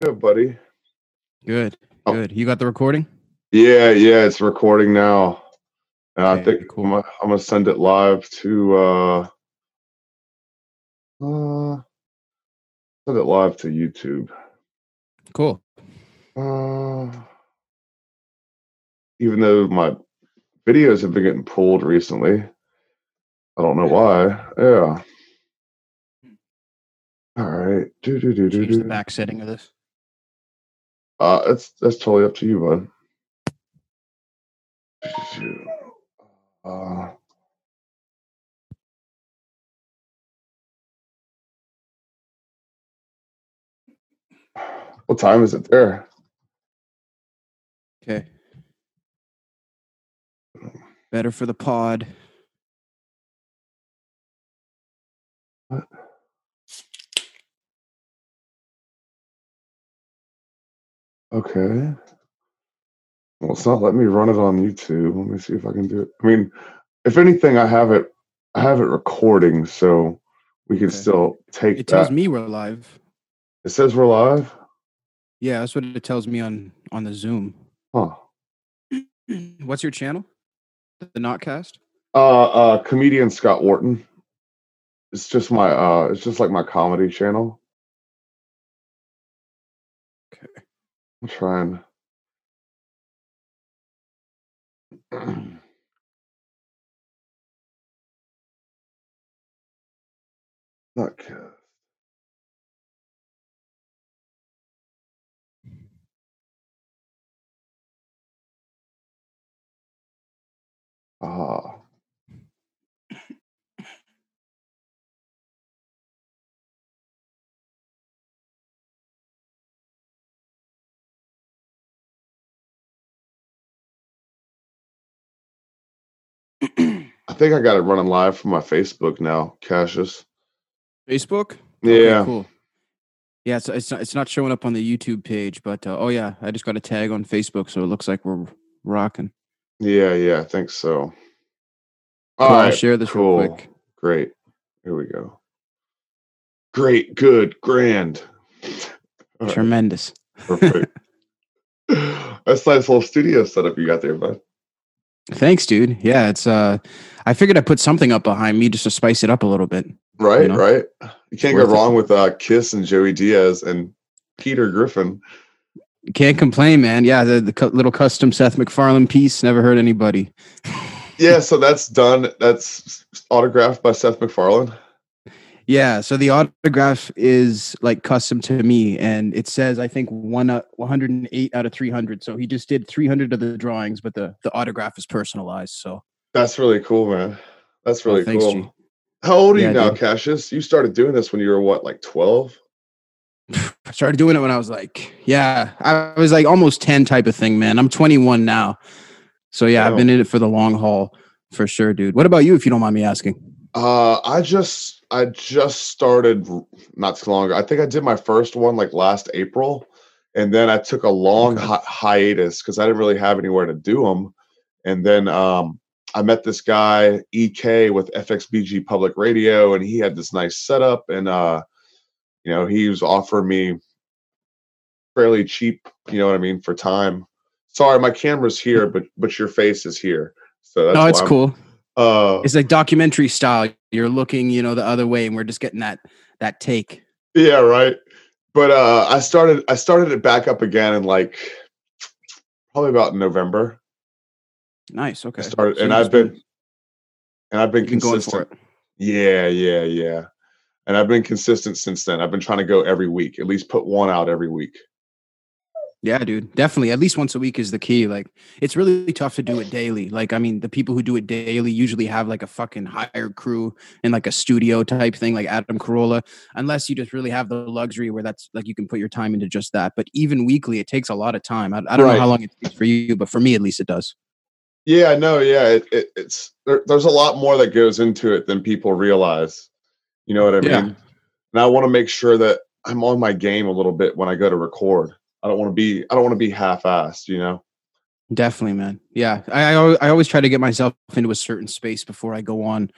Good, buddy. Good. Oh. Good. You got the recording? Yeah, yeah, it's recording now. And I think cool. I'm, gonna, I'm gonna send it live to uh uh send it live to YouTube. Cool. Uh even though my videos have been getting pulled recently. I don't know why. Yeah. All right. Do do do do Change the do. back setting of this. Uh that's that's totally up to you, bud. Uh, what time is it there? Okay. Better for the pod. Okay. Well, it's not letting me run it on YouTube. Let me see if I can do it. I mean, if anything, I have it. I have it recording, so we can Okay. still take It tells that. me we're live. It says we're live. Yeah, that's what it tells me on on the Zoom. Huh. What's your channel? The Notcast? Uh, uh, comedian Scott Wharton. It's just my. Uh, it's just like my comedy channel. I'm trying. Cast. Ah. I think I got it running live from my Facebook now, Cassius. Facebook? Okay, Yeah. cool. Yeah, it's it's not, it's not showing up on the YouTube page, but uh, oh yeah, I just got a tag on Facebook, so it looks like we're rocking. Yeah, yeah, I think so. All I'll right, share this cool. real quick. Great. Here we go. Great, good, grand. All right, Tremendous. perfect. That's nice little studio setup you got there, bud. Thanks, dude. Yeah, it's uh I figured I'd put something up behind me just to spice it up a little bit. Right, know? right. You can't go worth it. wrong with uh, Kiss and Joey Diaz and Peter Griffin. Can't complain, man. Yeah, the, the cu- little custom Seth MacFarlane piece never hurt anybody. Yeah, so that's done. That's autographed by Seth MacFarlane. Yeah, so the autograph is like custom to me, and it says I think one uh, 108 out of 300. So he just did 300 of the drawings, but the the autograph is personalized. So That's really cool, man. That's Oh, really thanks, cool. G. How old are Yeah, you now, dude. Cassius? You started doing this when you were what, like 12? I started doing it when I was like, yeah, I was like almost 10 type of thing, man. I'm 21 now, so yeah, I've been in it for the long haul for sure, dude. What about you, if you don't mind me asking? Uh, I just I just started not too long ago. I think I did my first one like last April, and then I took a long hi- hiatus because I didn't really have anywhere to do them. And then um, I met this guy Ek with FXBG Public Radio, and he had this nice setup, and uh, you know he was offering me fairly cheap. You know what I mean for time. Sorry, my camera's here, but but your face is here. So that's no, it's I'm- cool. Uh, It's like documentary style. You're looking, you know, the other way, and we're just getting that that take. Yeah, right. But uh I started I started it back up again in like probably about November. Nice. Okay. I started So and I've just been and I've been been consistent. Yeah, yeah, yeah. And I've been consistent since then. I've been trying to go every week, at least put one out every week. Yeah, dude. Definitely. At least once a week is the key. Like, it's really tough to do it daily. Like, I mean, the people who do it daily usually have like a fucking hired crew and like a studio type thing, like Adam Carolla, unless you just really have the luxury where that's like you can put your time into just that. But even weekly, it takes a lot of time. I, I don't Right. know how long it takes for you, but for me, at least, it does. Yeah, no, yeah. It, it, it's there, there's a lot more that goes into it than people realize. You know what I mean? Yeah. And I want to make sure that I'm on my game a little bit when I go to record. I don't want to be I don't want to be half-assed, you know. Definitely, man. Yeah, I I, I always try to get myself into a certain space before I go on.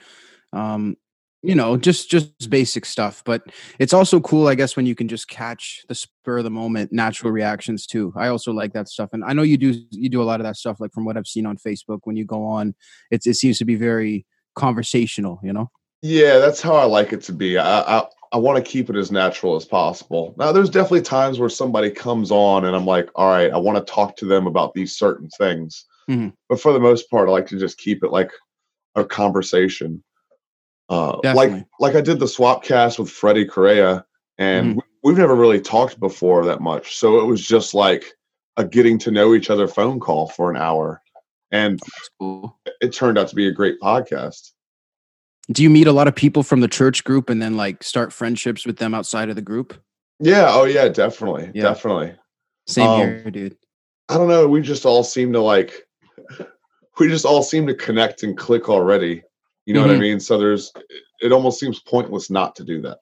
Um, you know just just basic stuff but it's also cool i guess when you can just catch the spur of the moment natural reactions too i also like that stuff and i know you do you do a lot of that stuff like from what i've seen on facebook when you go on it's it seems to be very conversational you know yeah that's how i like it to be i i, I want to keep it as natural as possible now there's definitely times where somebody comes on and i'm like all right i want to talk to them about these certain things mm-hmm. but for the most part i like to just keep it like a conversation uh, like like I did the swap cast with Freddie Correa, and mm-hmm. we've never really talked before that much. So it was just like a getting to know each other phone call for an hour, and cool. it turned out to be a great podcast. Do you meet a lot of people from the church group and then like start friendships with them outside of the group? Yeah. Oh yeah. Definitely. Yeah. Definitely. Same um, here, dude. I don't know. We just all seem to like. We just all seem to connect and click already. You know mm-hmm. what I mm-hmm. mean? So there's it almost seems pointless not to do that.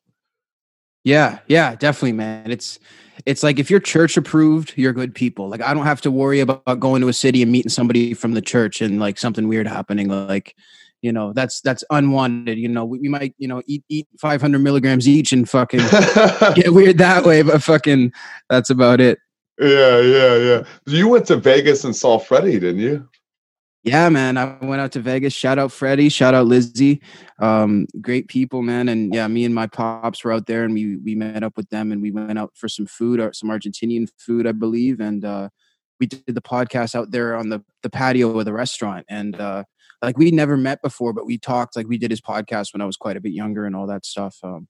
Yeah, yeah, definitely, man. It's it's like if you're church approved, you're good people. Like I don't have to worry about going to a city and meeting somebody from the church and like something weird happening. Like, you know, that's that's unwanted. You know, we, we might you know eat eat 500 milligrams each and fucking get weird that way, but fucking that's about it. Yeah, yeah, yeah. You went to Vegas and saw Freddie, didn't you? Yeah, man. I went out to Vegas. Shout out Freddie. Shout out Lizzie. Um, great people, man. And yeah, me and my pops were out there, and we we met up with them, and we went out for some food, or some Argentinian food, I believe. And uh, we did the podcast out there on the the patio of the restaurant. And uh, like we never met before, but we talked. Like we did his podcast when I was quite a bit younger, and all that stuff. Um,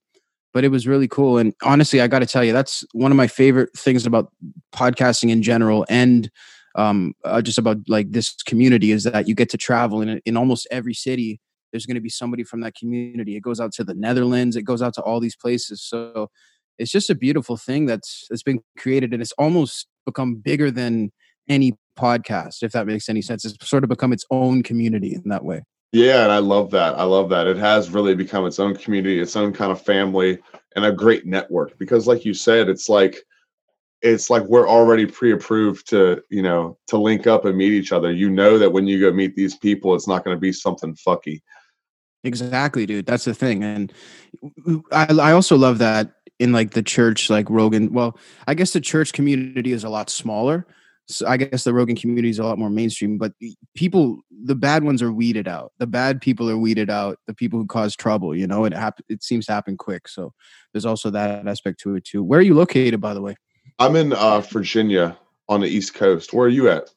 but it was really cool. And honestly, I got to tell you, that's one of my favorite things about podcasting in general, and um, uh, just about like this community is that you get to travel in in almost every city. There's going to be somebody from that community. It goes out to the Netherlands. It goes out to all these places. So it's just a beautiful thing that's that's been created, and it's almost become bigger than any podcast, if that makes any sense. It's sort of become its own community in that way. Yeah, and I love that. I love that. It has really become its own community, its own kind of family, and a great network. Because, like you said, it's like it's like we're already pre-approved to you know to link up and meet each other you know that when you go meet these people it's not going to be something fucky exactly dude that's the thing and I, I also love that in like the church like rogan well i guess the church community is a lot smaller so i guess the rogan community is a lot more mainstream but people the bad ones are weeded out the bad people are weeded out the people who cause trouble you know it hap- it seems to happen quick so there's also that aspect to it too where are you located by the way I'm in uh, Virginia on the East Coast. Where are you at?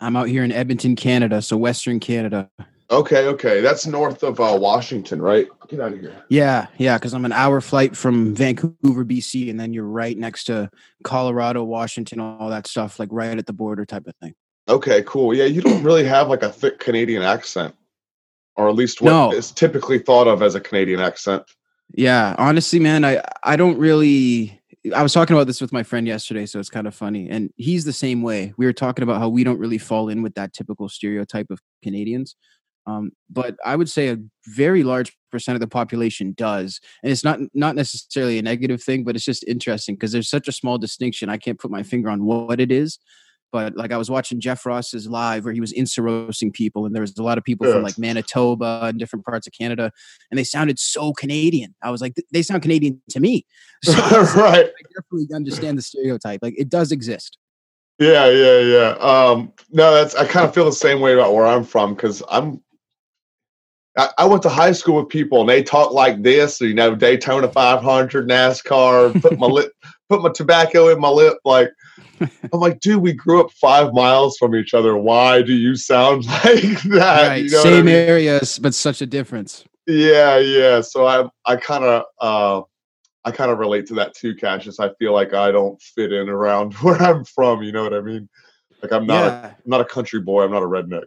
I'm out here in Edmonton, Canada, so Western Canada. Okay, okay, that's north of uh, Washington, right? Get out of here. Yeah, yeah, because I'm an hour flight from Vancouver, BC, and then you're right next to Colorado, Washington, all that stuff, like right at the border type of thing. Okay, cool. Yeah, you don't really have like a thick Canadian accent, or at least what no. is typically thought of as a Canadian accent. Yeah, honestly, man, I I don't really I was talking about this with my friend yesterday, so it's kind of funny. And he's the same way. We were talking about how we don't really fall in with that typical stereotype of Canadians. Um, but I would say a very large percent of the population does, and it's not not necessarily a negative thing, but it's just interesting because there's such a small distinction. I can't put my finger on what it is, but like I was watching Jeff Ross's live where he was insta roasting people, and there was a lot of people yes. from like Manitoba and different parts of Canada, and they sounded so Canadian. I was like, they sound Canadian to me. So right. I definitely understand the stereotype. Like it does exist. Yeah, yeah, yeah. Um, no, that's I kind of feel the same way about where I'm from because I'm I, went to high school with people and they talk like this, you know, Daytona 500, NASCAR, put my lip, put my tobacco in my lip, like I'm like, dude, we grew up five miles from each other. Why do you sound like that? Right. You know Same I mean? areas, but such a difference. Yeah, yeah. So I, I kind of, uh, I kind of relate to that too, Cassius. I feel like I don't fit in around where I'm from. You know what I mean? Like I'm not, yeah. a, I'm not a country boy. I'm not a redneck.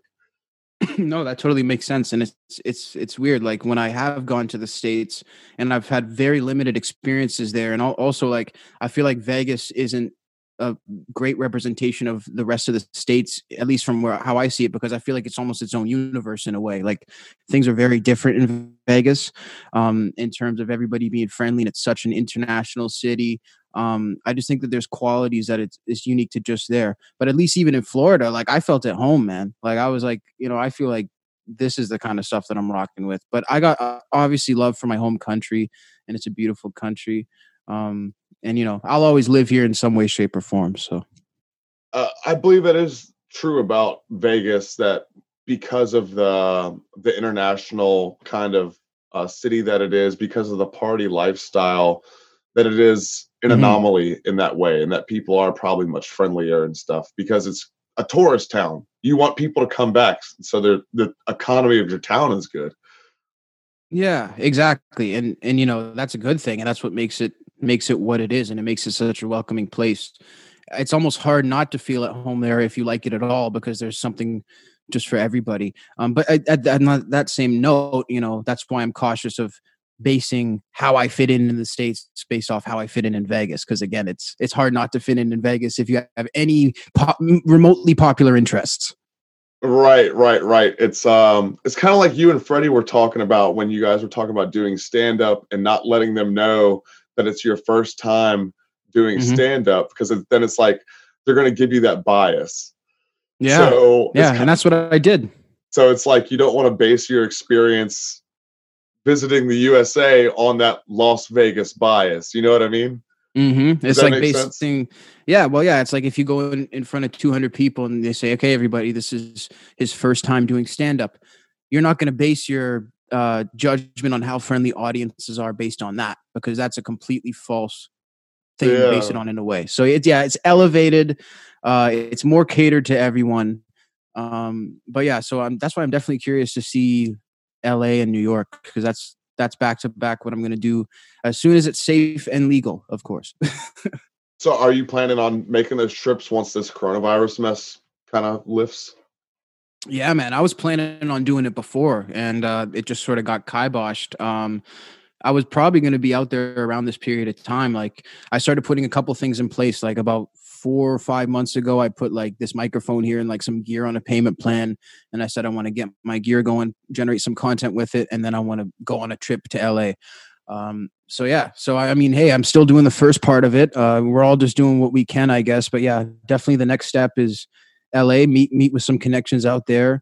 no, that totally makes sense, and it's it's it's weird. Like when I have gone to the states, and I've had very limited experiences there, and also like I feel like Vegas isn't a great representation of the rest of the states, at least from where how I see it, because I feel like it's almost its own universe in a way. Like things are very different in Vegas um, in terms of everybody being friendly, and it's such an international city. Um, I just think that there's qualities that it's, it's unique to just there. But at least even in Florida, like I felt at home, man. Like I was like, you know, I feel like this is the kind of stuff that I'm rocking with. But I got uh, obviously love for my home country, and it's a beautiful country. Um, and you know, I'll always live here in some way, shape, or form. So, uh, I believe it is true about Vegas that because of the the international kind of uh, city that it is, because of the party lifestyle, that it is an mm-hmm. anomaly in that way, and that people are probably much friendlier and stuff because it's a tourist town. You want people to come back, so the the economy of your town is good. Yeah, exactly, and and you know that's a good thing, and that's what makes it makes it what it is, and it makes it such a welcoming place. It's almost hard not to feel at home there if you like it at all, because there's something just for everybody. Um, but at that same note, you know that's why I'm cautious of basing how I fit in in the states based off how I fit in in Vegas. Because again, it's it's hard not to fit in in Vegas if you have any pop, remotely popular interests. Right, right, right. It's um, it's kind of like you and Freddie were talking about when you guys were talking about doing stand up and not letting them know that it's your first time doing mm-hmm. stand up because then it's like they're going to give you that bias. Yeah. So yeah, and that's what I did. So it's like you don't want to base your experience visiting the USA on that Las Vegas bias. You know what I mean? Mm-hmm. It's like basing, yeah. Well, yeah. It's like if you go in, in front of 200 people and they say, "Okay, everybody, this is his first time doing stand up," you're not going to base your uh, judgment on how friendly audiences are based on that because that's a completely false thing yeah. to base it on in a way. So it's yeah, it's elevated. Uh, it's more catered to everyone. Um, but yeah, so I'm, that's why I'm definitely curious to see LA and New York because that's that's back to back what I'm going to do as soon as it's safe and legal, of course. so, are you planning on making those trips once this coronavirus mess kind of lifts? Yeah, man. I was planning on doing it before, and uh, it just sort of got kiboshed. Um, I was probably going to be out there around this period of time. Like, I started putting a couple things in place, like about four or five months ago, I put like this microphone here and like some gear on a payment plan. And I said, I want to get my gear going, generate some content with it, and then I want to go on a trip to LA. Um, so yeah, so I mean, hey, I'm still doing the first part of it. Uh, we're all just doing what we can, I guess. But yeah, definitely the next step is LA. Meet meet with some connections out there,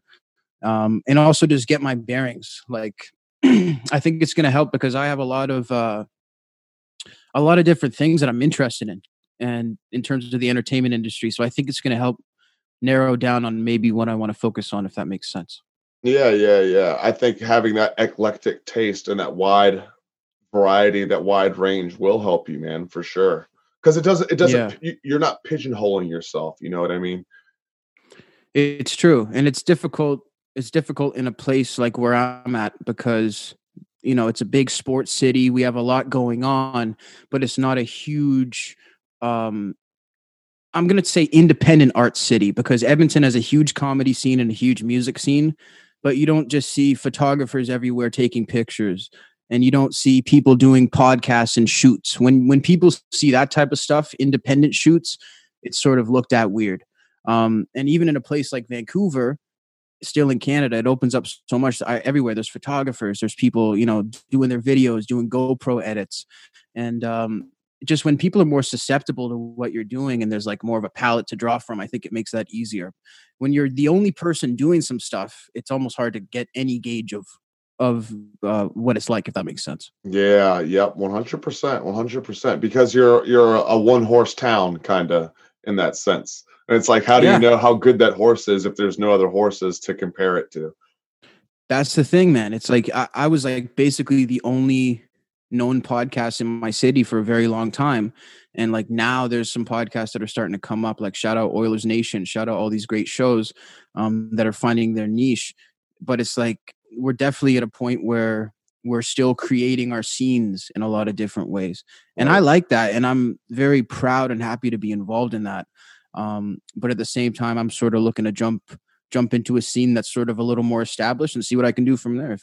um, and also just get my bearings. Like, I think it's going to help because I have a lot of uh, a lot of different things that I'm interested in and in terms of the entertainment industry. So I think it's going to help narrow down on maybe what I want to focus on, if that makes sense. Yeah, yeah, yeah. I think having that eclectic taste and that wide variety, that wide range will help you, man, for sure. Because it doesn't, it doesn't. Yeah. You're not pigeonholing yourself. You know what I mean? It's true, and it's difficult. It's difficult in a place like where I'm at because you know it's a big sports city. We have a lot going on, but it's not a huge um I'm going to say independent art city because Edmonton has a huge comedy scene and a huge music scene, but you don't just see photographers everywhere taking pictures and you don't see people doing podcasts and shoots. When when people see that type of stuff, independent shoots, it's sort of looked at weird. Um, and even in a place like Vancouver, still in Canada, it opens up so much I, everywhere. There's photographers, there's people, you know, doing their videos, doing GoPro edits, and um, just when people are more susceptible to what you're doing and there's like more of a palette to draw from, I think it makes that easier. When you're the only person doing some stuff, it's almost hard to get any gauge of of uh, what it's like, if that makes sense. Yeah, yep, one hundred percent, one hundred percent. Because you're you're a one horse town, kind of in that sense. And it's like, how do yeah. you know how good that horse is if there's no other horses to compare it to? That's the thing, man. It's like I, I was like basically the only known podcasts in my city for a very long time. And like now there's some podcasts that are starting to come up, like shout out Oilers Nation, shout out all these great shows um, that are finding their niche. But it's like we're definitely at a point where we're still creating our scenes in a lot of different ways. And I like that. And I'm very proud and happy to be involved in that. Um, but at the same time, I'm sort of looking to jump jump into a scene that's sort of a little more established and see what I can do from there.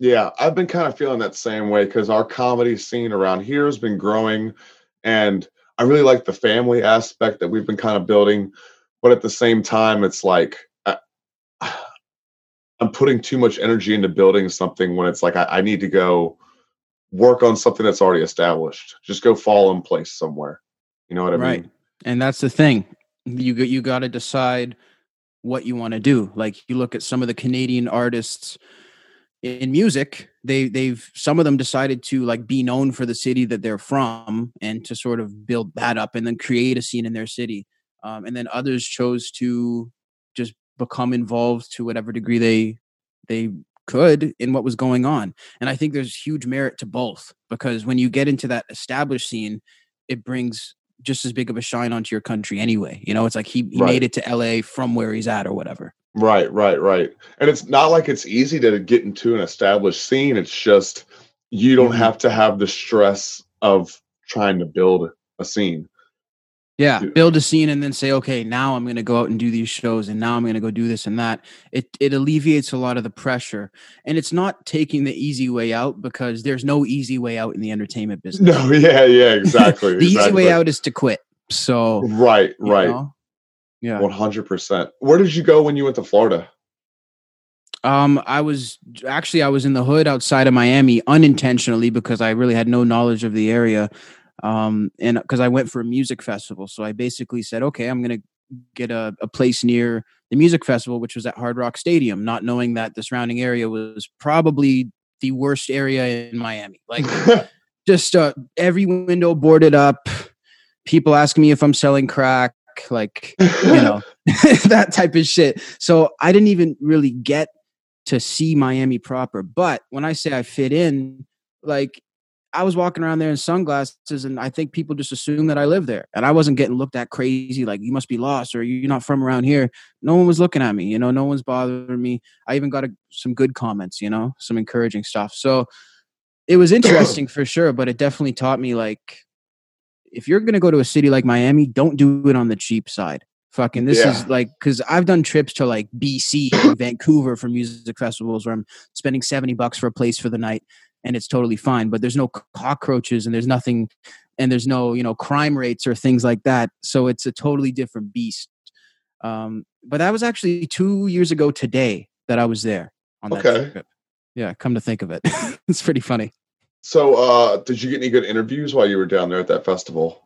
Yeah, I've been kind of feeling that same way because our comedy scene around here has been growing, and I really like the family aspect that we've been kind of building. But at the same time, it's like I, am putting too much energy into building something when it's like I, I need to go work on something that's already established. Just go fall in place somewhere. You know what I right. mean? And that's the thing. You you got to decide what you want to do. Like you look at some of the Canadian artists in music, they they've some of them decided to like be known for the city that they're from and to sort of build that up and then create a scene in their city. Um, and then others chose to just become involved to whatever degree they they could in what was going on. And I think there's huge merit to both because when you get into that established scene, it brings just as big of a shine onto your country anyway. You know, it's like he, he right. made it to LA from where he's at or whatever. Right, right, right. And it's not like it's easy to get into an established scene. It's just you don't mm-hmm. have to have the stress of trying to build a scene. Yeah, build a scene and then say, okay, now I'm going to go out and do these shows, and now I'm going to go do this and that. It it alleviates a lot of the pressure, and it's not taking the easy way out because there's no easy way out in the entertainment business. No, yeah, yeah, exactly. the exactly. easy way out is to quit. So right, right, know? Yeah, one hundred percent. Where did you go when you went to Florida? Um, I was actually I was in the hood outside of Miami unintentionally because I really had no knowledge of the area um, and because I went for a music festival, so I basically said, okay, I'm gonna get a, a place near the music festival, which was at Hard Rock Stadium, not knowing that the surrounding area was probably the worst area in Miami. Like just uh, every window boarded up, people asking me if I'm selling crack, like you know that type of shit. So I didn't even really get to see Miami proper. But when I say I fit in, like I was walking around there in sunglasses, and I think people just assume that I live there. And I wasn't getting looked at crazy, like you must be lost or you're not from around here. No one was looking at me, you know. No one's bothering me. I even got a, some good comments, you know, some encouraging stuff. So it was interesting for sure, but it definitely taught me like if you're gonna go to a city like Miami, don't do it on the cheap side. Fucking this yeah. is like because I've done trips to like BC Vancouver for music festivals where I'm spending 70 bucks for a place for the night and it's totally fine but there's no cockroaches and there's nothing and there's no you know crime rates or things like that so it's a totally different beast um, but that was actually two years ago today that i was there on that okay. trip yeah come to think of it it's pretty funny so uh did you get any good interviews while you were down there at that festival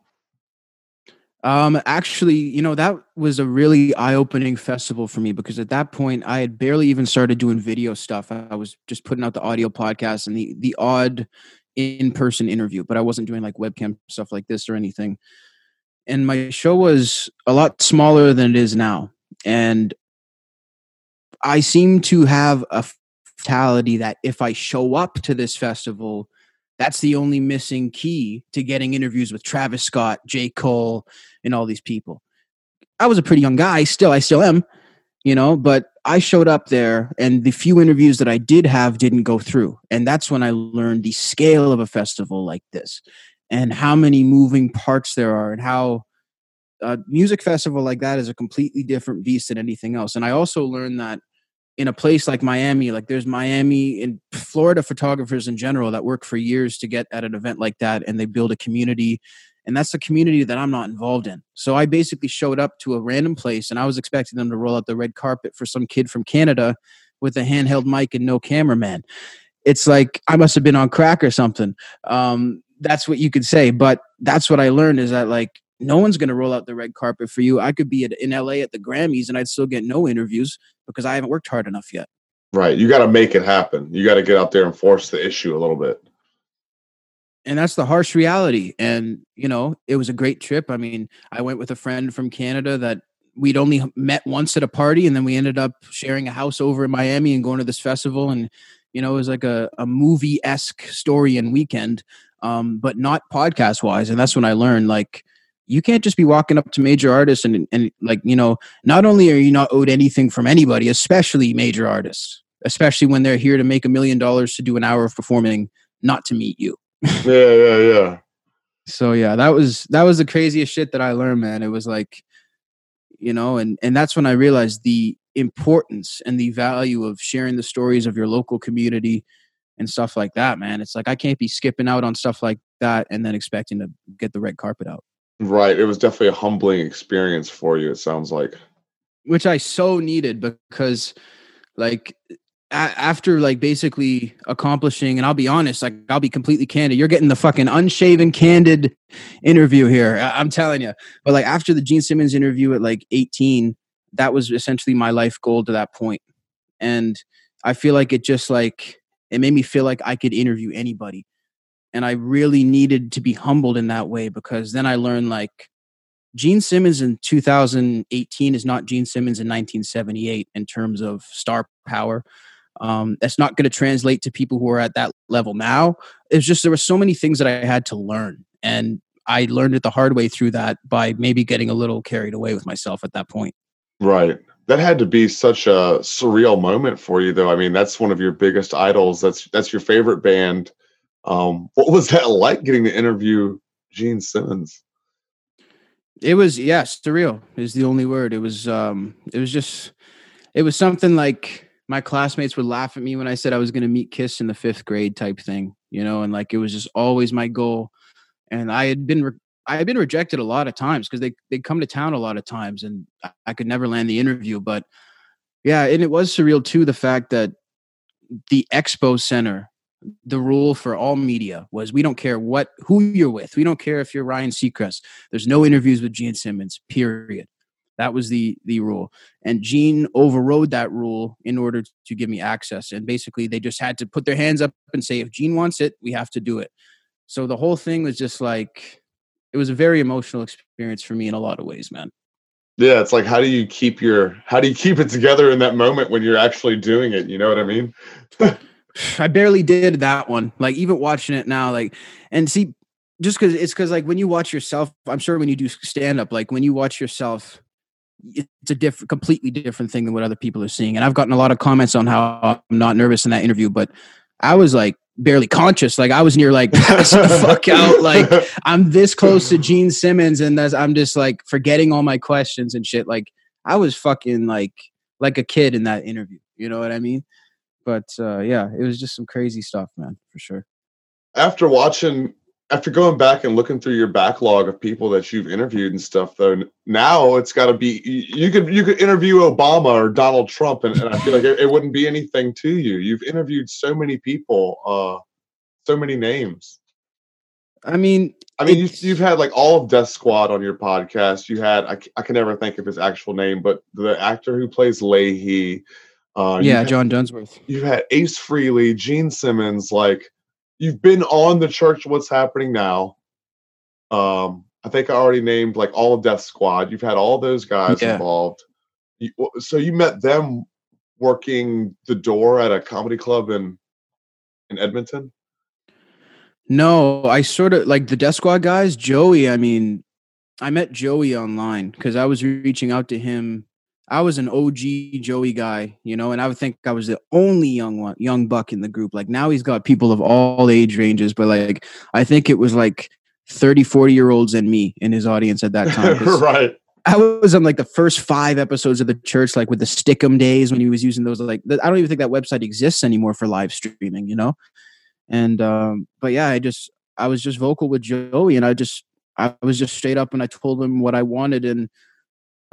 um, actually, you know, that was a really eye-opening festival for me because at that point I had barely even started doing video stuff. I was just putting out the audio podcast and the the odd in-person interview, but I wasn't doing like webcam stuff like this or anything. And my show was a lot smaller than it is now. And I seem to have a fatality that if I show up to this festival, that's the only missing key to getting interviews with Travis Scott, J. Cole, and all these people. I was a pretty young guy, still, I still am, you know, but I showed up there and the few interviews that I did have didn't go through. And that's when I learned the scale of a festival like this and how many moving parts there are and how a music festival like that is a completely different beast than anything else. And I also learned that in a place like Miami, like there's Miami and Florida photographers in general that work for years to get at an event like that and they build a community. And that's a community that I'm not involved in. So I basically showed up to a random place and I was expecting them to roll out the red carpet for some kid from Canada with a handheld mic and no cameraman. It's like I must have been on crack or something. Um, that's what you could say. But that's what I learned is that like no one's going to roll out the red carpet for you. I could be at, in LA at the Grammys and I'd still get no interviews because I haven't worked hard enough yet. Right. You got to make it happen. You got to get out there and force the issue a little bit. And that's the harsh reality. And, you know, it was a great trip. I mean, I went with a friend from Canada that we'd only met once at a party and then we ended up sharing a house over in Miami and going to this festival. And, you know, it was like a, a movie esque story and weekend, um, but not podcast wise. And that's when I learned like, you can't just be walking up to major artists and and like you know not only are you not owed anything from anybody especially major artists especially when they're here to make a million dollars to do an hour of performing not to meet you. Yeah yeah yeah. So yeah that was that was the craziest shit that i learned man. It was like you know and and that's when i realized the importance and the value of sharing the stories of your local community and stuff like that man. It's like i can't be skipping out on stuff like that and then expecting to get the red carpet out Right. It was definitely a humbling experience for you, it sounds like. Which I so needed because, like, a- after like basically accomplishing, and I'll be honest, like, I'll be completely candid. You're getting the fucking unshaven, candid interview here. I- I'm telling you. But like, after the Gene Simmons interview at like 18, that was essentially my life goal to that point. And I feel like it just like it made me feel like I could interview anybody. And I really needed to be humbled in that way because then I learned like Gene Simmons in 2018 is not Gene Simmons in 1978 in terms of star power. Um, that's not going to translate to people who are at that level now. It's just there were so many things that I had to learn, and I learned it the hard way through that by maybe getting a little carried away with myself at that point. Right. That had to be such a surreal moment for you, though. I mean, that's one of your biggest idols. That's that's your favorite band. Um, what was that like getting to interview Gene Simmons? It was yeah, surreal is the only word. It was um it was just it was something like my classmates would laugh at me when I said I was going to meet Kiss in the 5th grade type thing, you know, and like it was just always my goal. And I had been re- I had been rejected a lot of times because they they come to town a lot of times and I could never land the interview, but yeah, and it was surreal too the fact that the Expo Center the rule for all media was we don't care what who you're with. We don't care if you're Ryan Seacrest. There's no interviews with Gene Simmons. Period. That was the the rule. And Gene overrode that rule in order to give me access. And basically, they just had to put their hands up and say, if Gene wants it, we have to do it. So the whole thing was just like it was a very emotional experience for me in a lot of ways, man. Yeah, it's like how do you keep your how do you keep it together in that moment when you're actually doing it? You know what I mean? I barely did that one. Like even watching it now, like and see, just because it's because like when you watch yourself, I'm sure when you do stand up, like when you watch yourself, it's a different, completely different thing than what other people are seeing. And I've gotten a lot of comments on how I'm not nervous in that interview, but I was like barely conscious. Like I was near like fuck out. Like I'm this close to Gene Simmons, and I'm just like forgetting all my questions and shit. Like I was fucking like like a kid in that interview. You know what I mean? But uh, yeah, it was just some crazy stuff, man, for sure. After watching, after going back and looking through your backlog of people that you've interviewed and stuff, though, now it's got to be you could you could interview Obama or Donald Trump, and, and I feel like it, it, wouldn't be anything to you. You've interviewed so many people, uh, so many names. I mean, I mean, you, you've had like all of Death Squad on your podcast. You had I, I can never think of his actual name, but the actor who plays Lahey. Uh, yeah, John Dunsworth. You've had Ace Frehley, Gene Simmons. Like you've been on the Church. What's happening now? Um, I think I already named like all of Death Squad. You've had all those guys yeah. involved. You, so you met them working the door at a comedy club in in Edmonton. No, I sort of like the Death Squad guys. Joey, I mean, I met Joey online because I was reaching out to him I was an OG Joey guy, you know, and I would think I was the only young one, young buck in the group. Like now he's got people of all age ranges, but like I think it was like 30, 40 year olds and me in his audience at that time. right. I was on like the first five episodes of the church, like with the Stickam days when he was using those. Like, I don't even think that website exists anymore for live streaming, you know? And, um, but yeah, I just, I was just vocal with Joey and I just, I was just straight up and I told him what I wanted. And,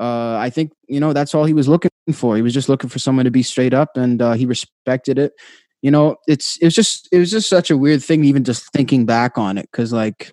uh, I think you know that's all he was looking for. He was just looking for someone to be straight up, and uh, he respected it. You know, it's it was just it was just such a weird thing, even just thinking back on it, because like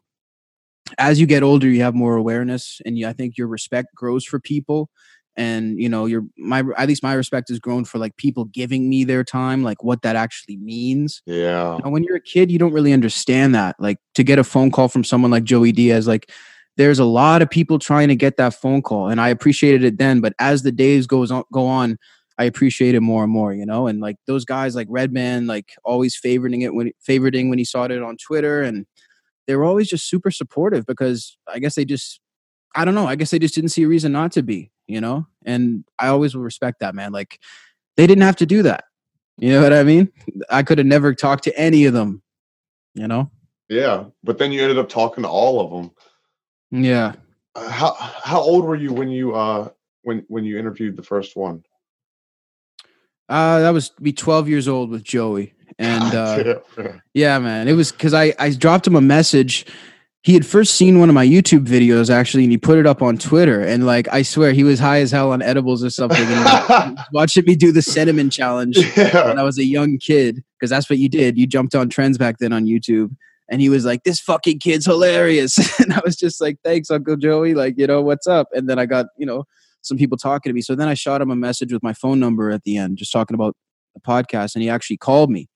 as you get older, you have more awareness, and you, I think your respect grows for people. And you know, your my at least my respect has grown for like people giving me their time, like what that actually means. Yeah. You know, when you're a kid, you don't really understand that. Like to get a phone call from someone like Joey Diaz, like there's a lot of people trying to get that phone call and i appreciated it then but as the days goes on go on i appreciate it more and more you know? And like those guys like Redban like always favoriting it when favoriting when he saw it on twitter and they were always just super supportive because i guess they just i don't know i guess they just didn't see a reason not to be you know? And i always will respect that man like they didn't have to do that you know what i mean? I could have never talked to any of them you know? Yeah but then you ended up talking to all of them yeah. Uh, how how old were you when you uh when when you interviewed the first one? Uh that was be 12 years old with Joey. And uh yeah, man. It was cuz I I dropped him a message he had first seen one of my YouTube videos actually, and he put it up on Twitter. And like, I swear, he was high as hell on edibles or something. And watching me do the cinnamon challenge yeah. when I was a young kid, because that's what you did. You jumped on trends back then on YouTube and he was like, "This fucking kid's hilarious," and I was just like, "Thanks, Uncle Joey." Like, you know, what's up? And then I got, you know, some people talking to me. So then I shot him a message with my phone number at the end, just talking about the podcast, and he actually called me.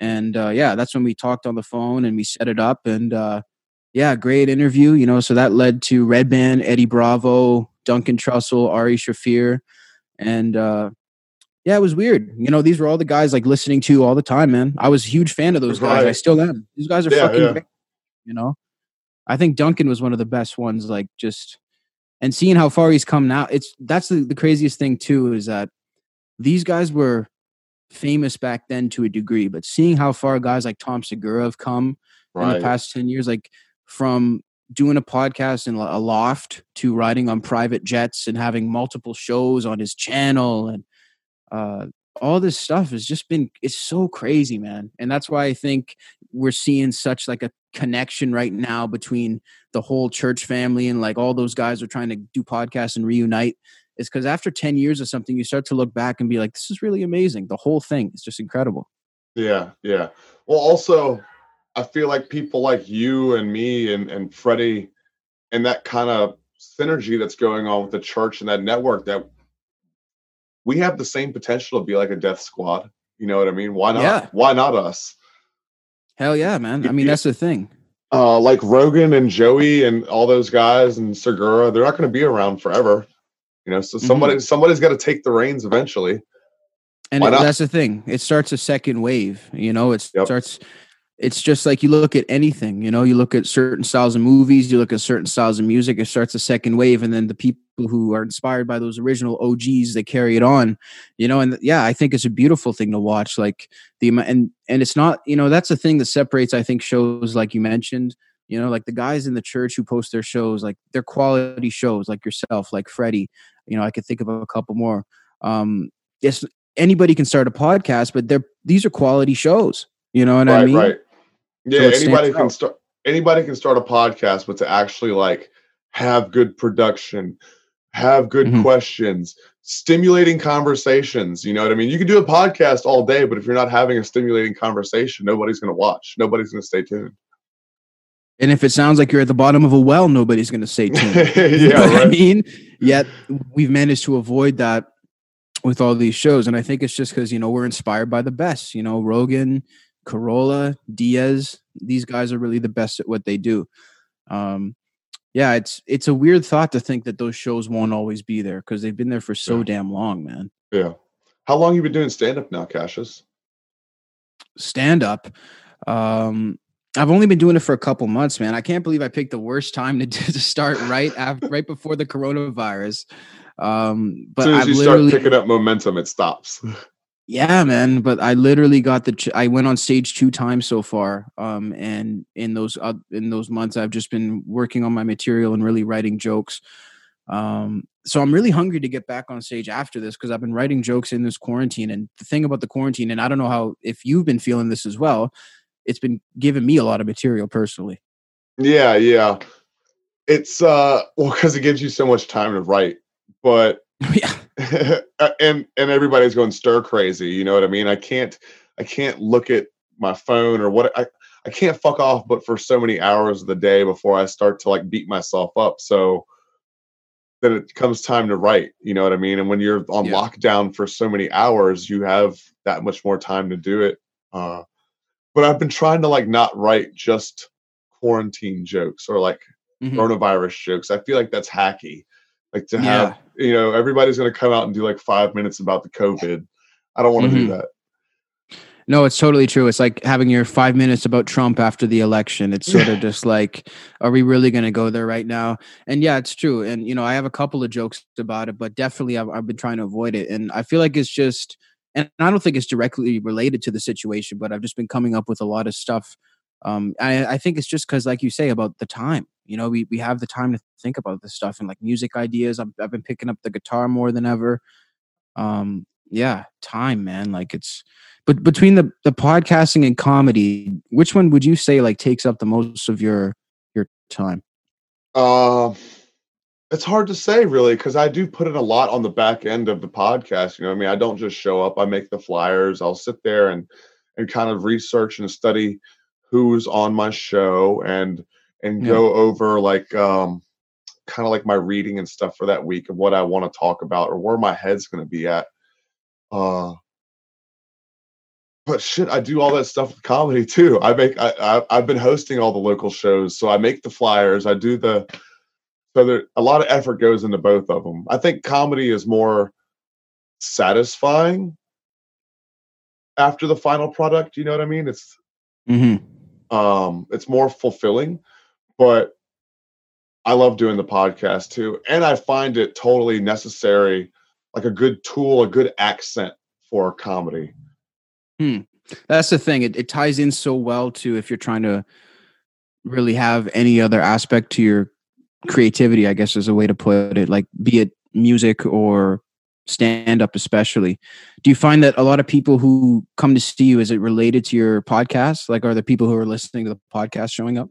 And uh, yeah, that's when we talked on the phone and we set it up. And uh, yeah, great interview. You know, so that led to Redban, Eddie Bravo, Duncan Trussell, Ari Shaffir, and uh, yeah, it was weird. You know, these were all the guys like listening to all the time, man. I was a huge fan of those guys. Right. I still am. These guys are yeah, fucking. Yeah. you know, I think Duncan was one of the best ones. Like just and seeing how far he's come now. It's that's the, the craziest thing too is that these guys were famous back then to a degree, but seeing how far guys like Tom Segura have come right. in the past ten years, like from doing a podcast in a loft to riding on private jets and having multiple shows on his channel and uh, all this stuff has just been it's so crazy man. And that's why i think we're seeing such like a connection right now between the whole church family and like all those guys are trying to do podcasts and reunite is because after 10 years of something you start to look back and be like this is really amazing. The whole thing is just incredible. Yeah yeah. Well also I feel like people like you and me and, and Freddie and that kind of synergy that's going on with the church and that network that we have the same potential to be like a death squad. You know what I mean? Why not? Yeah. Why not us? Hell yeah, man. I mean, that's the thing. Uh, like Rogan and Joey and all those guys and Segura, they're not going to be around forever. You know, so somebody mm-hmm. somebody's got to take the reins eventually. And it, that's the thing. It starts a second wave. You know, it yep. starts it's just like you look at anything, you know, you look at certain styles of movies, you look at certain styles of music, it starts a second wave, and then the people who are inspired by those original OGs, they carry it on, you know, and yeah, I think it's a beautiful thing to watch. Like the and and it's not, you know, that's the thing that separates, I think, shows like you mentioned, you know, like the guys in the church who post their shows, like they're quality shows, like yourself, like Freddie, you know, I could think of a couple more. Um, yes, anybody can start a podcast, but they're these are quality shows. You know what right, I mean? Right. Yeah, anybody can start anybody can start a podcast, but to actually like have good production, have good mm-hmm. questions, stimulating conversations. You know what I mean? You can do a podcast all day, but if you're not having a stimulating conversation, nobody's going to watch. Nobody's going to stay tuned. And if it sounds like you're at the bottom of a well, nobody's going to stay tuned. yeah, right. I mean, yet we've managed to avoid that with all these shows, and I think it's just because you know we're inspired by the best. You know, Rogan, Carolla, Diaz. These guys are really the best at what they do. Um, yeah, it's it's a weird thought to think that those shows won't always be there because they've been there for so yeah. damn long, man. Yeah. How long you been doing stand up now, Cassius? Stand up. Um, I've only been doing it for a couple months, man. I can't believe I picked the worst time to, to start right after right before the coronavirus. Um, but as soon as I've you start picking up momentum, it stops. Yeah, man. But I literally got the. Ch- I went on stage two times so far, um, and in those uh, in those months, I've just been working on my material and really writing jokes. Um, so I'm really hungry to get back on stage after this because I've been writing jokes in this quarantine. And the thing about the quarantine, and I don't know how if you've been feeling this as well, it's been giving me a lot of material personally. Yeah, yeah. It's uh well because it gives you so much time to write, but yeah. And and everybody's going stir crazy you know what i mean? I can't i can't look at my phone or what i i can't fuck off but for so many hours of the day before i start to like beat myself up so then it comes time to write you know what i mean? And when you're on yeah. lockdown for so many hours you have that much more time to do it uh but i've been trying to like not write just quarantine jokes or like mm-hmm. coronavirus jokes. I feel like that's hacky like to have, yeah. you know, everybody's going to come out and do like five minutes about the COVID. I don't want to mm-hmm. do that. No, it's totally true. It's like having your five minutes about Trump after the election. It's sort of just like, are we really going to go there right now? And yeah, it's true. And, you know, I have a couple of jokes about it, but definitely I've, I've been trying to avoid it. And I feel like it's just, and I don't think it's directly related to the situation, but I've just been coming up with a lot of stuff. Um, I, I think it's just because, like you say, about the time you know we, we have the time to think about this stuff and like music ideas. I've, I've been picking up the guitar more than ever. Um yeah time man like it's but between the the podcasting and comedy which one would you say like takes up the most of your your time? Uh it's hard to say really because i do put in a lot on the back end of the podcast you know i mean? I don't just show up i make the flyers i'll sit there and and kind of research and study who's on my show and and yeah. go over like um kind of like my reading and stuff for that week of what I want to talk about or where my head's going to be at. Uh, but shit, I do all that stuff with comedy too. I make I, I I've been hosting all the local shows, so I make the flyers. I do the so there a lot of effort goes into both of them. I think comedy is more satisfying after the final product. You know what I mean? It's Mm-hmm. um it's more fulfilling, but I love doing the podcast too, and I find it totally necessary, like a good tool, a good accent for comedy. Hmm. That's the thing. It, it ties in so well to if you're trying to really have any other aspect to your creativity, I guess is a way to put it, like be it music or stand up, especially. Do you find that a lot of people who come to see you, is it related to your podcast? Like, are the people who are listening to the podcast showing up?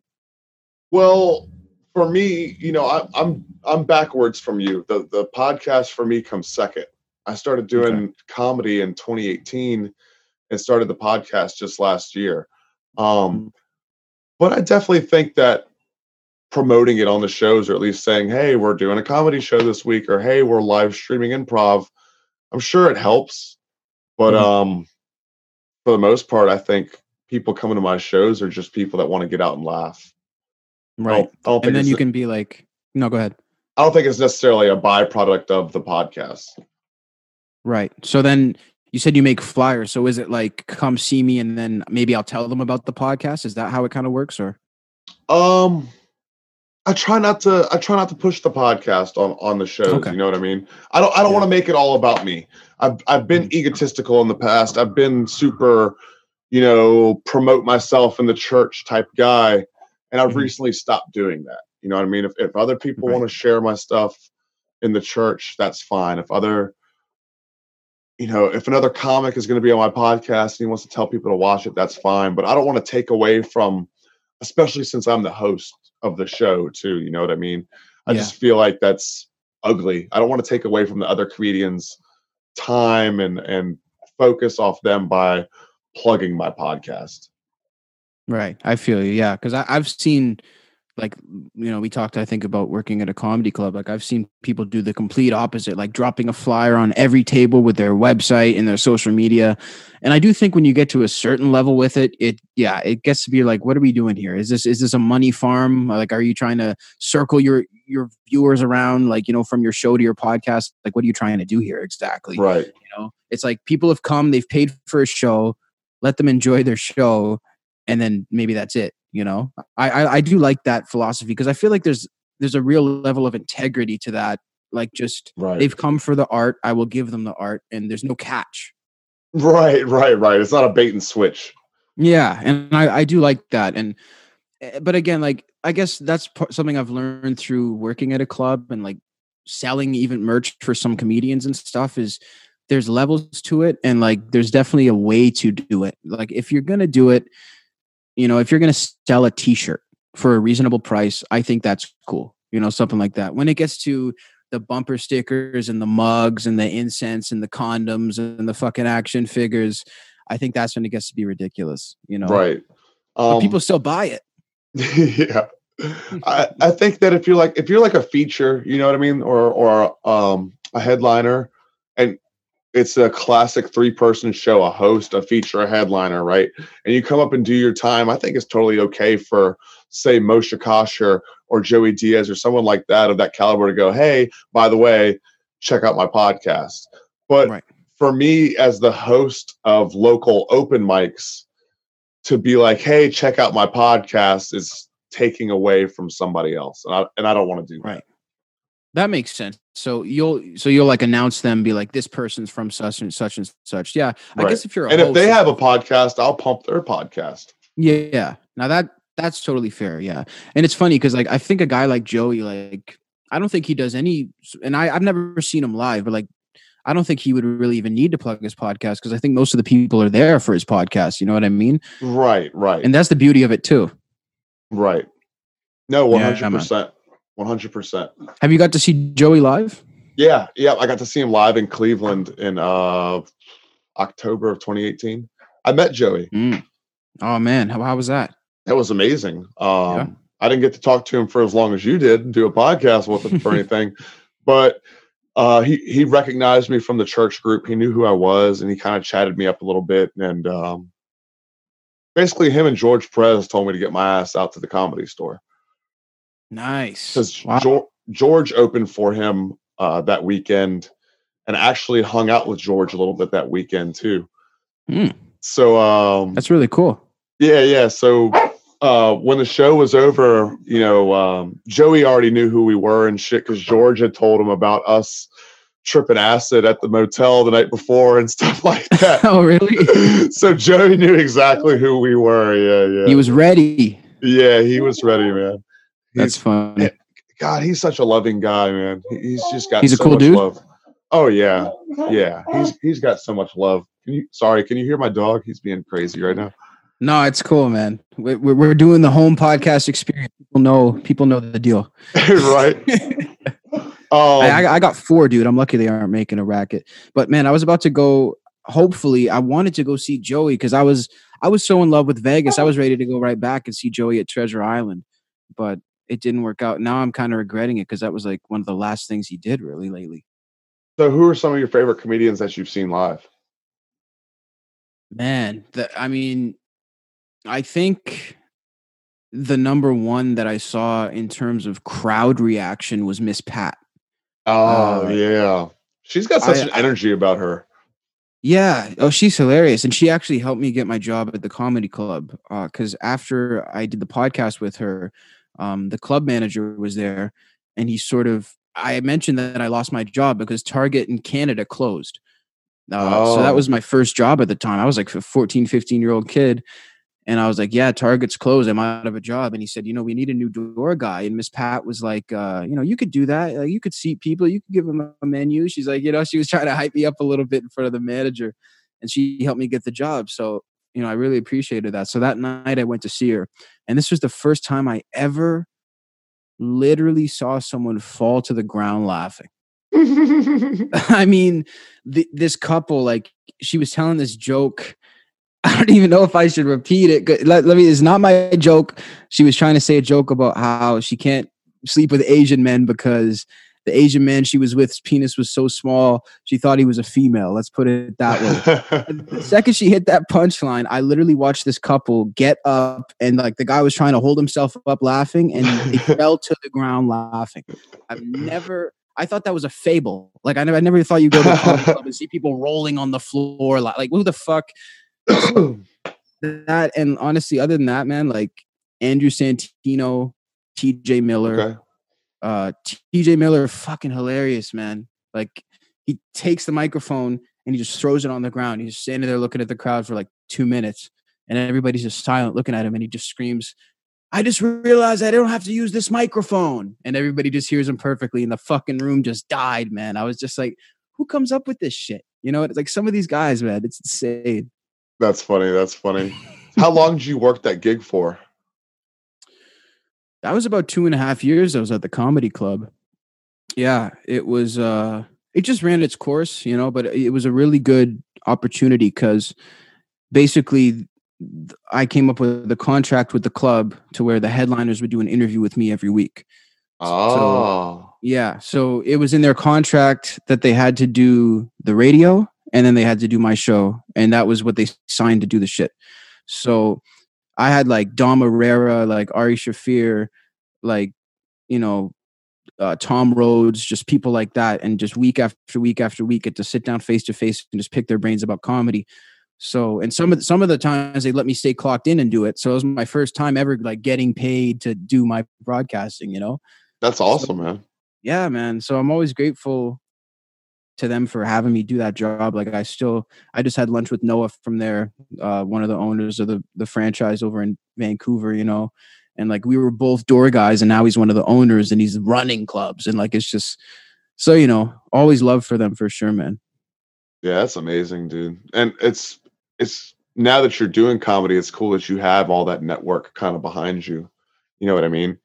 Well, for me, you know, I, I'm I'm backwards from you. The the podcast for me comes second. I started doing comedy in 2018 and started the podcast just last year. Um, but I definitely think that promoting it on the shows, or at least saying, "Hey, we're doing a comedy show this week," or "Hey, we're live streaming improv," I'm sure it helps. But Mhm. um, for the most part, I think people coming to my shows are just people that want to get out and laugh. Right. don't, I don't And then you can be like, no, go ahead. I don't think it's necessarily a byproduct of the podcast. Right. So then you said you make flyers. So is it like come see me and then maybe I'll tell them about the podcast? Is that how it kind of works or? Um, I try not to. I try not to push the podcast on on the shows. Okay. You know what I mean? I don't. I don't Yeah. want to make it all about me. I've I've been egotistical in the past. I've been super, you know, promote myself in the church type guy, and I've Mhm. recently stopped doing that. You know what I mean? If if other people Right. want to share my stuff in the church, that's fine. If other you know, if another comic is going to be on my podcast and he wants to tell people to watch it, that's fine. But I don't want to take away from, especially since I'm the host of the show too. You know what I mean? I Yeah. just feel like that's ugly. I don't want to take away from the other comedians' time and and focus off them by plugging my podcast. Right. I feel you. Yeah. Cause I, I've seen like, you know, we talked, I think about working at a comedy club. Like I've seen people do the complete opposite, like dropping a flyer on every table with their website and their social media. And I do think when you get to a certain level with it, it, yeah, it gets to be like, what are we doing here? Is this, is this a money farm? Like, are you trying to circle your, your viewers around, like, you know, from your show to your podcast? Like, what are you trying to do here exactly? Right. You know, it's like people have come, they've paid for a show, let them enjoy their show, and then maybe that's it. You know, I I, I do like that philosophy because I feel like there's there's a real level of integrity to that. Like, just Right. they've come for the art, I will give them the art, and there's no catch. right. Right. Right. It's not a bait and switch. Yeah, and I I do like that, and eh, but again, like I guess that's part, something I've learned through working at a club and like selling even merch for some comedians and stuff is there's levels to it and like there's definitely a way to do it like if you're gonna do it you know if you're gonna sell a t-shirt for a reasonable price i think that's cool you know something like that when it gets to the bumper stickers and the mugs and the incense and the condoms and the fucking action figures i think that's when it gets to be ridiculous you know Right. but Um, people still buy it yeah. I, I think that if you're like if you're like a feature, you know what I mean, or or um a headliner, and it's a classic three person show, a host, a feature, a headliner, right? And you come up and do your time, I think it's totally okay for say Moshe Kasher or Joey Diaz or someone like that of that caliber to go, hey, by the way, check out my podcast. But Right. for me as the host of local open mics, to be like, hey, check out my podcast is taking away from somebody else. And I and I don't want to do. Right. that makes sense so you'll so you'll like announce them be like this person's from such and such and such yeah i Right. guess if you're a And if they have a podcast, I'll pump their podcast. Yeah. Now that that's totally fair. Yeah. And it's funny because like I think a guy like Joey, like I don't think he does any and I, I've never seen him live, but like I don't think he would really even need to plug his podcast because I think most of the people are there for his podcast. You know what I mean? Right, right, And that's the beauty of it too. right. No, hundred percent, one hundred percent. Have you got to see Joey live? Yeah, yeah. I got to see him live in Cleveland in uh October of 2018. I met Joey. Mm. Oh man, how, how was that? That was amazing. Um, I didn't get to talk to him for as long as you did, do a podcast with him or anything, but uh, he he recognized me from the church group. He knew who I was, and he kind of chatted me up a little bit. And um, basically, him and George Perez told me to get my ass out to the comedy store. Nice. Because wow. George, George opened for him uh, that weekend, and actually hung out with George a little bit that weekend too. Mm. So um, that's really cool. Yeah, yeah. So uh, when the show was over, you know, um, Joey already knew who we were and shit because George had told him about us tripping acid at the motel the night before and stuff like that. oh, really? so Joey knew exactly who we were. Yeah, yeah. He was ready. Yeah, he was ready, man. That's fun. God, he's such a loving guy, man. He's just got. He's so a cool dude. Love. Oh yeah, yeah. He's he's got so much love. Can you? Sorry, can you hear my dog? He's being crazy right now. No, it's cool, man. We're, we're doing the home podcast experience. People know people know the deal, right? um, I, I got four, dude. I'm lucky they aren't making a racket. But man, I was about to go. Hopefully, I wanted to go see Joey because I was I was so in love with Vegas. I was ready to go right back and see Joey at Treasure Island, but it didn't work out. Now I'm kind of regretting it because that was like one of the last things he did really lately. So, who are some of your favorite comedians that you've seen live? Man, the, I mean, I think the number one that I saw in terms of crowd reaction was Miss Pat. Oh uh, yeah, she's got such I, an energy about her. Yeah. Oh, she's hilarious, and she actually helped me get my job at the comedy club. Because uh, after I did the podcast with her, um, the club manager was there, and he sort of I mentioned that I lost my job because Target in Canada closed. Uh, oh. So that oh. was my first job at the time. I was like a 14, 15 year old kid. And I was like, yeah, Target's closed. I'm out of a job. And he said, you know, we need a new door guy. And Miss Pat was like, uh, you know, you could do that. Uh, you could seat people. You could give them a menu. She's like, you know, she was trying to hype me up a little bit in front of the manager. And she helped me get the job. So, you know, I really appreciated that. So that night I went to see her. And this was the first time I ever literally saw someone fall to the ground laughing. I mean, th- this couple, like, she was telling this joke I don't even know if I should repeat it. Let, let me, it's not my joke. She was trying to say a joke about how she can't sleep with Asian men because the Asian man she was with, penis was so small, she thought he was a female. Let's put it that way. the second she hit that punchline, I literally watched this couple get up and like the guy was trying to hold himself up laughing and he fell to the ground laughing. I've never I thought that was a fable. Like I never, I never thought you go to a club and see people rolling on the floor. Like, like who the fuck that and honestly, other than that, man, like Andrew Santino, TJ Miller, okay. Uh, TJ Miller, fucking hilarious, man. Like he takes the microphone and he just throws it on the ground. He's standing there looking at the crowd for like two minutes, and everybody's just silent looking at him, and he just screams, I just realized I don't have to use this microphone. And everybody just hears him perfectly. And the fucking room just died, man. I was just like, who comes up with this shit? You know, it's like some of these guys, man, it's insane. That's funny. That's funny. How long did you work that gig for? That was about two and a half years. I was at the comedy club. Yeah, it was. uh It just ran its course, you know. But it was a really good opportunity because basically, I came up with the contract with the club to where the headliners would do an interview with me every week. Oh. So, yeah. So it was in their contract that they had to do the radio and then they had to do my show, and that was what they signed to do the shit. So I had like Dom Irrera, like Ari Shaffir, like you know uh, Tom Rhodes, just people like that, and just week after week after week get to sit down face to face and just pick their brains about comedy. So, and some of the, some of the times they let me stay clocked in and do it. So it was my first time ever like getting paid to do my broadcasting. You know, that's awesome, so, man. Yeah, man. So I'm always grateful to them for having me do that job. Like I still, I just had lunch with Noah from there, uh, one of the owners of the the franchise over in Vancouver. You know, and like we were both door guys, and now he's one of the owners, and he's running clubs, and like it's just so you know, always love for them for sure, man. Yeah, that's amazing, dude. And it's it's now that you're doing comedy, it's cool that you have all that network kind of behind you. You know what I mean?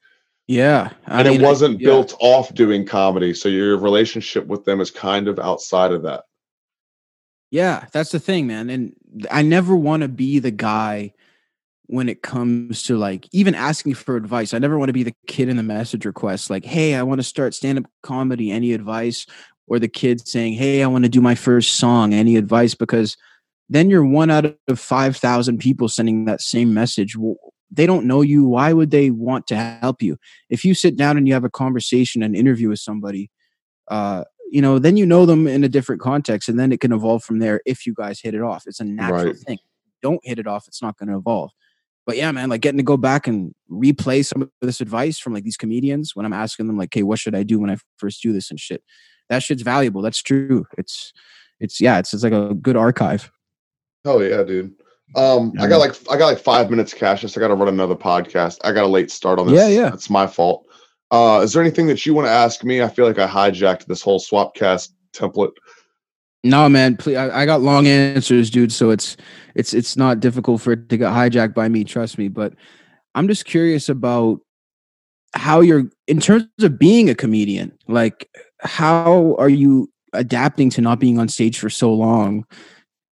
Yeah. I and mean, it wasn't I, yeah. built off doing comedy. So your relationship with them is kind of outside of that. Yeah, that's the thing, man. And I never want to be the guy when it comes to like even asking for advice. I never want to be the kid in the message request, like, hey, I want to start stand up comedy. Any advice? Or the kid saying, hey, I want to do my first song. Any advice? Because then you're one out of 5,000 people sending that same message. They don't know you. Why would they want to help you? If you sit down and you have a conversation, an interview with somebody, uh, you know, then you know them in a different context, and then it can evolve from there if you guys hit it off. It's a natural right. thing. Don't hit it off, it's not going to evolve. But yeah, man, like getting to go back and replay some of this advice from like these comedians when I'm asking them, like, hey, what should I do when I first do this and shit? That shit's valuable. That's true. It's, it's, yeah, it's, it's like a good archive. Oh yeah, dude. Um, I got like I got like five minutes, Cassius. I got to run another podcast. I got a late start on this. Yeah, yeah. It's my fault. Uh, is there anything that you want to ask me? I feel like I hijacked this whole swapcast template. No, man. Please, I, I, got long answers, dude. So it's it's it's not difficult for it to get hijacked by me. Trust me. But I'm just curious about how you're in terms of being a comedian. Like, how are you adapting to not being on stage for so long?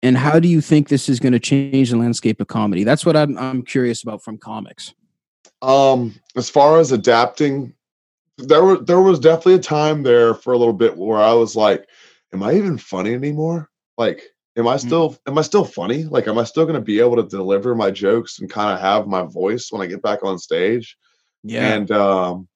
And how do you think this is going to change the landscape of comedy? That's what I'm I'm curious about from comics. Um, as far as adapting, there were there was definitely a time there for a little bit where I was like, am I even funny anymore? Like, am I mm. still mm-hmm. am I still funny? Like, am I still going to be able to deliver my jokes and kind of have my voice when I get back on stage? Yeah. And um,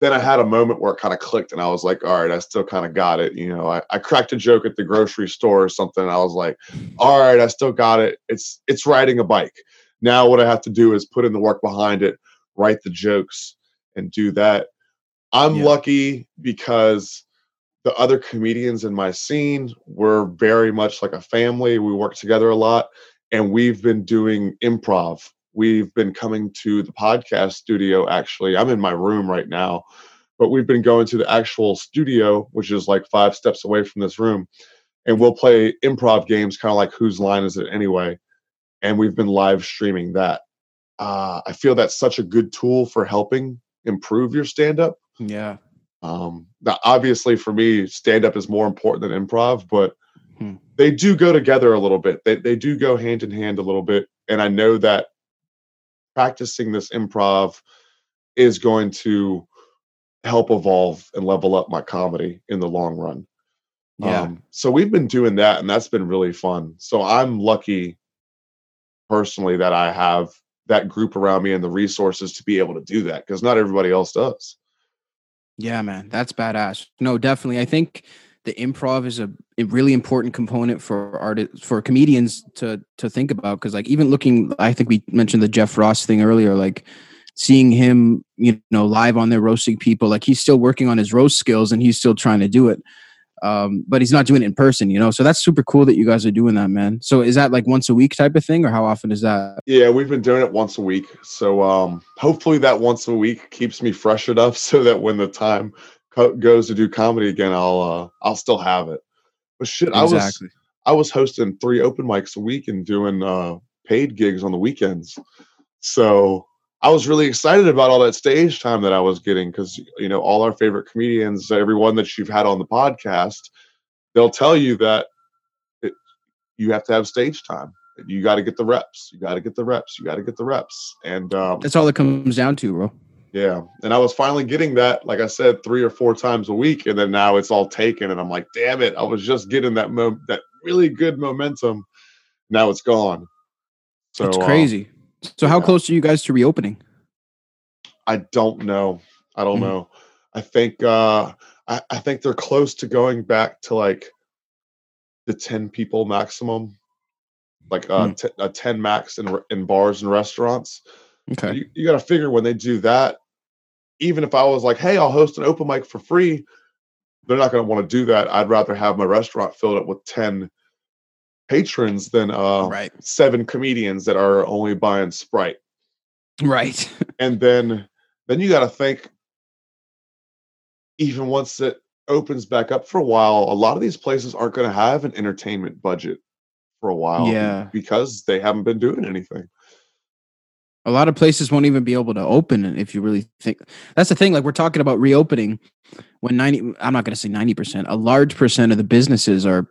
then I had a moment where it kind of clicked, and I was like, all right, I still kind of got it. You know, I, I cracked a joke at the grocery store or something, I was like, all right, I still got it. It's it's riding a bike. Now what I have to do is put in the work behind it, write the jokes, and do that. I'm yeah. lucky because the other comedians in my scene were very much like a family. We work together a lot and we've been doing improv. We've been coming to the podcast studio actually. I'm in my room right now, but we've been going to the actual studio, which is like five steps away from this room. And we'll play improv games, kind of like whose line is it anyway? And we've been live streaming that. Uh, I feel that's such a good tool for helping improve your stand up. Yeah. Um, now, obviously, for me, stand up is more important than improv, but hmm. they do go together a little bit. They, they do go hand in hand a little bit. And I know that practicing this improv is going to help evolve and level up my comedy in the long run. Yeah. Um, so we've been doing that, and that's been really fun. So I'm lucky personally that I have that group around me and the resources to be able to do that because not everybody else does. Yeah, man, that's badass. No, definitely. I think the improv is a, a really important component for artists for comedians to to think about because like even looking i think we mentioned the jeff ross thing earlier like seeing him you know live on there roasting people like he's still working on his roast skills and he's still trying to do it um, but he's not doing it in person, you know. So that's super cool that you guys are doing that, man. So is that like once a week type of thing, or how often is that? Yeah, we've been doing it once a week. So um, hopefully that once a week keeps me fresh enough so that when the time co- goes to do comedy again, I'll uh, I'll still have it. But shit, exactly. I was I was hosting three open mics a week and doing uh, paid gigs on the weekends. So I was really excited about all that stage time that I was getting because you know all our favorite comedians, everyone that you've had on the podcast, they'll tell you that it, you have to have stage time. You got to get the reps. You got to get the reps. You got to get the reps, and um, that's all it comes down to, bro. Yeah, and I was finally getting that, like I said, three or four times a week, and then now it's all taken, and I'm like, damn it! I was just getting that mo- that really good momentum. Now it's gone. So it's uh, crazy. Uh, so how close are you guys to reopening? I don't know. I don't mm-hmm. know. I think uh I, I think they're close to going back to like the 10 people maximum. Like uh mm-hmm. t- a 10 max in in bars and restaurants. Okay. You, you got to figure when they do that even if I was like, "Hey, I'll host an open mic for free," they're not going to want to do that. I'd rather have my restaurant filled up with 10 patrons than uh, right. seven comedians that are only buying Sprite. Right. and then then you got to think even once it opens back up for a while, a lot of these places aren't going to have an entertainment budget for a while yeah. because they haven't been doing anything. A lot of places won't even be able to open if you really think. That's the thing like we're talking about reopening when 90 I'm not going to say 90%, a large percent of the businesses are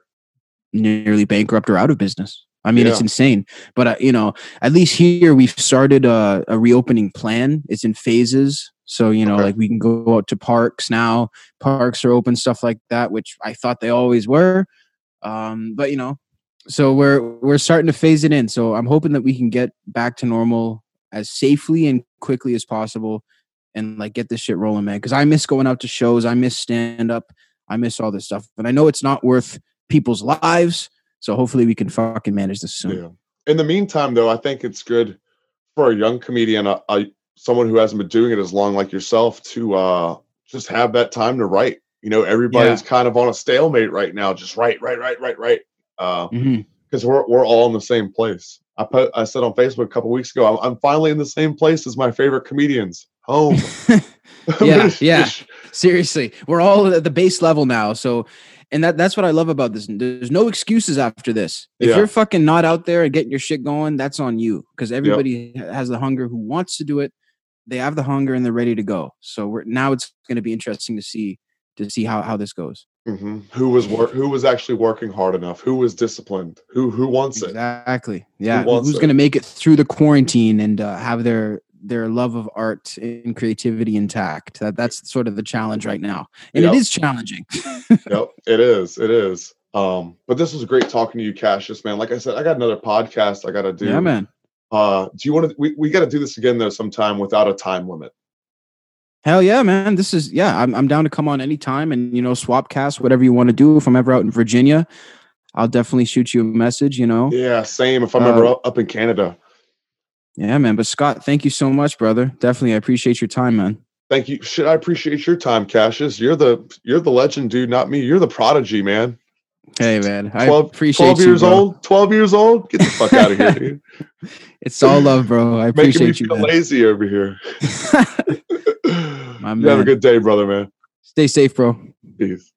nearly bankrupt or out of business. I mean, Yeah. it's insane. But uh, you know, at least here we've started a, a reopening plan. It's in phases, so you know, Okay. like we can go out to parks now. Parks are open, stuff like that, which I thought they always were. Um, but you know, so we're we're starting to phase it in. So I'm hoping that we can get back to normal as safely and quickly as possible, and like get this shit rolling, man. Because I miss going out to shows. I miss stand up. I miss all this stuff, and I know it's not worth people's lives. So hopefully we can fucking manage this soon. Yeah. In the meantime, though, I think it's good for a young comedian, uh, uh, someone who hasn't been doing it as long like yourself, to uh, just have that time to write. You know, everybody's kind of on a stalemate right now. Just write, write, write, write, write. Because Mhm. we're we're all in the same place. I put I said on Facebook a couple weeks ago, I'm, I'm finally in the same place as my favorite comedians, home. Yeah, yeah. Seriously, we're all at the base level now. So, and that that's what I love about this. There's no excuses after this. If Yeah. you're fucking not out there and getting your shit going, that's on you. Because everybody ha- has the hunger who wants to do it. They have the hunger and they're ready to go. So we're now it's going to be interesting to see to see how how this goes. Hmm Who was wor- who was actually working hard enough? Who was disciplined? Who who wants it? Exactly. Yeah. wants Who's going to make it through the quarantine and uh, have their their love of art and creativity intact? That that's sort of the challenge right now, and Yep. it is challenging. yep, it is. It is. Um, but this was great talking to you, Cassius, man. Like I said, I got another podcast I got to do. yeah, man. Uh, do you want to? We, we got to do this again though, sometime without a time limit. Hell yeah, man. This is yeah, I'm I'm down to come on anytime and you know, swap cast, whatever you want to do. If I'm ever out in Virginia, I'll definitely shoot you a message, you know. Yeah, same. If I'm ever Uh, up- up in Canada, Yeah, man. But Scott, thank you so much, brother. Definitely I appreciate your time, man. thank you. Shit, I appreciate your time, Cassius. You're the you're the legend, dude. Not me. You're the prodigy, man. Hey man. I 12, appreciate 12 years bro. old. Twelve years old. Get the fuck out of here, dude. It's all love, bro. I appreciate you, feel man. lazy over here. My you have a good day, brother, man. Stay safe, bro. Peace.